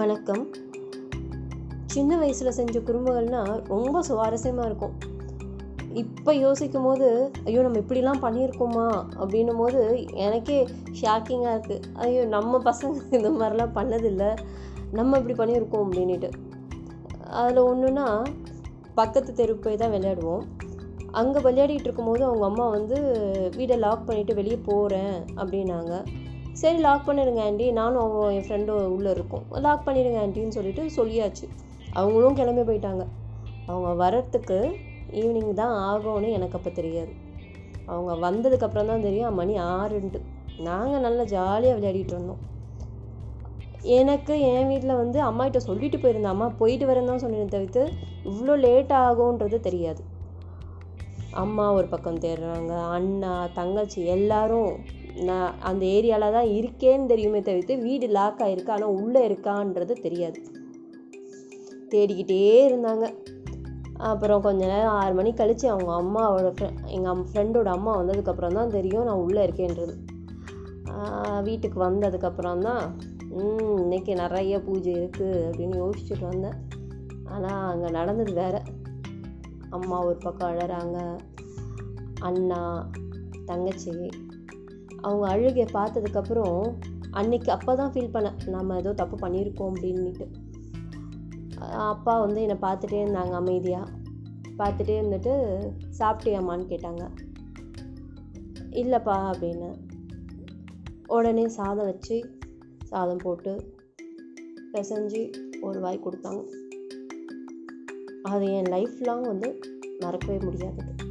வணக்கம். சின்ன வயசில் செஞ்ச குறும்புகள்னால் ரொம்ப சுவாரஸ்யமாக இருக்கும். இப்போ யோசிக்கும் போது ஐயோ நம்ம இப்படிலாம் பண்ணியிருக்கோமா? அப்படின்னும் போது எனக்கே ஷாக்கிங்காக இருக்குது ஐயோ நம்ம பசங்க இந்த மாதிரிலாம் பண்ணதில்லை. நம்ம இப்படி பண்ணியிருக்கோம் அப்படின்ட்டு அதில் ஒன்றுனா பக்கத்து தெரு போய் தான் விளையாடுவோம். அங்கே விளையாடிட்டு இருக்கும்போது அவங்க அம்மா வந்து வீடை லாக் பண்ணிவிட்டு வெளியே போகிறேன் அப்படின்னாங்க. சரி லாக் பண்ணிடுங்க ஆண்டி. நானும் அவன் என் ஃப்ரெண்டும் உள்ளே இருக்கோம். லாக் பண்ணிடுங்க ஆண்டின்னு சொல்லிட்டு சொல்லியாச்சு. அவங்களும் கிளம்பி போயிட்டாங்க. அவங்க வரத்துக்கு ஈவினிங் தான் ஆகும்னு எனக்கு அப்போ தெரியாது. அவங்க வந்ததுக்கப்புறம் தான் தெரியும் மணி ஆறுன்ட்டு நாங்கள் நல்லா ஜாலியாக விளையாடிட்டு இருந்தோம். எனக்கு என் வீட்டில் வந்து அம்மாகிட்ட சொல்லிட்டு போயிருந்தேன். அம்மா போயிட்டு வரேன் தான் சொன்னேன் தவிர்த்து இவ்வளோ லேட் ஆகும்ன்றது தெரியாது. அம்மா ஒரு பக்கம் தேடுறாங்க அண்ணா தங்கச்சி எல்லாரும் நான் அந்த ஏரியாவில் தான் இருக்கேன்னு தெரியுமே தவிர்த்து வீடு லாக் ஆகிருக்கு ஆனால் உள்ளே இருக்கான்றது தெரியாது. தேடிக்கிட்டே இருந்தாங்க. அப்புறம் கொஞ்ச நேரம் ஆறு மணி கழித்து அவங்க அம்மாவோட ஃப்ரெ எங்கள் அம் ஃப்ரெண்டோட அம்மா வந்ததுக்கப்புறம் தான் தெரியும் நான் உள்ளே இருக்கேன்றது. வீட்டுக்கு வந்ததுக்கப்புறம் தான் இன்னைக்கு நிறைய பூஜை இருக்குது அப்படின்னு யோசிச்சுட்டு வந்தேன். ஆனால் அங்கே நடந்தது வேறு. அம்மா ஒரு பக்கம் அழறாங்க. அண்ணா தங்கச்சி அவங்க அழுகை பார்த்ததுக்கப்புறம் அன்னைக்கு அப்போ தான் ஃபீல் பண்ணேன் நம்ம ஏதோ தப்பு பண்ணியிருக்கோம் அப்படின்ட்டு அப்பா வந்து என்னை பார்த்துட்டே இருந்தாங்க அமைதியாக பார்த்துட்டே இருந்துட்டு சாப்பிட்டியாமான்னு கேட்டாங்க. இல்லைப்பா அப்படின்னு. உடனே சாதம் வச்சு சாதம் போட்டு பிசைஞ்சு ஒரு வாய் கொடுத்தாங்க. அது என் லைஃப் லாங் வந்து மறக்கவே முடியாதது.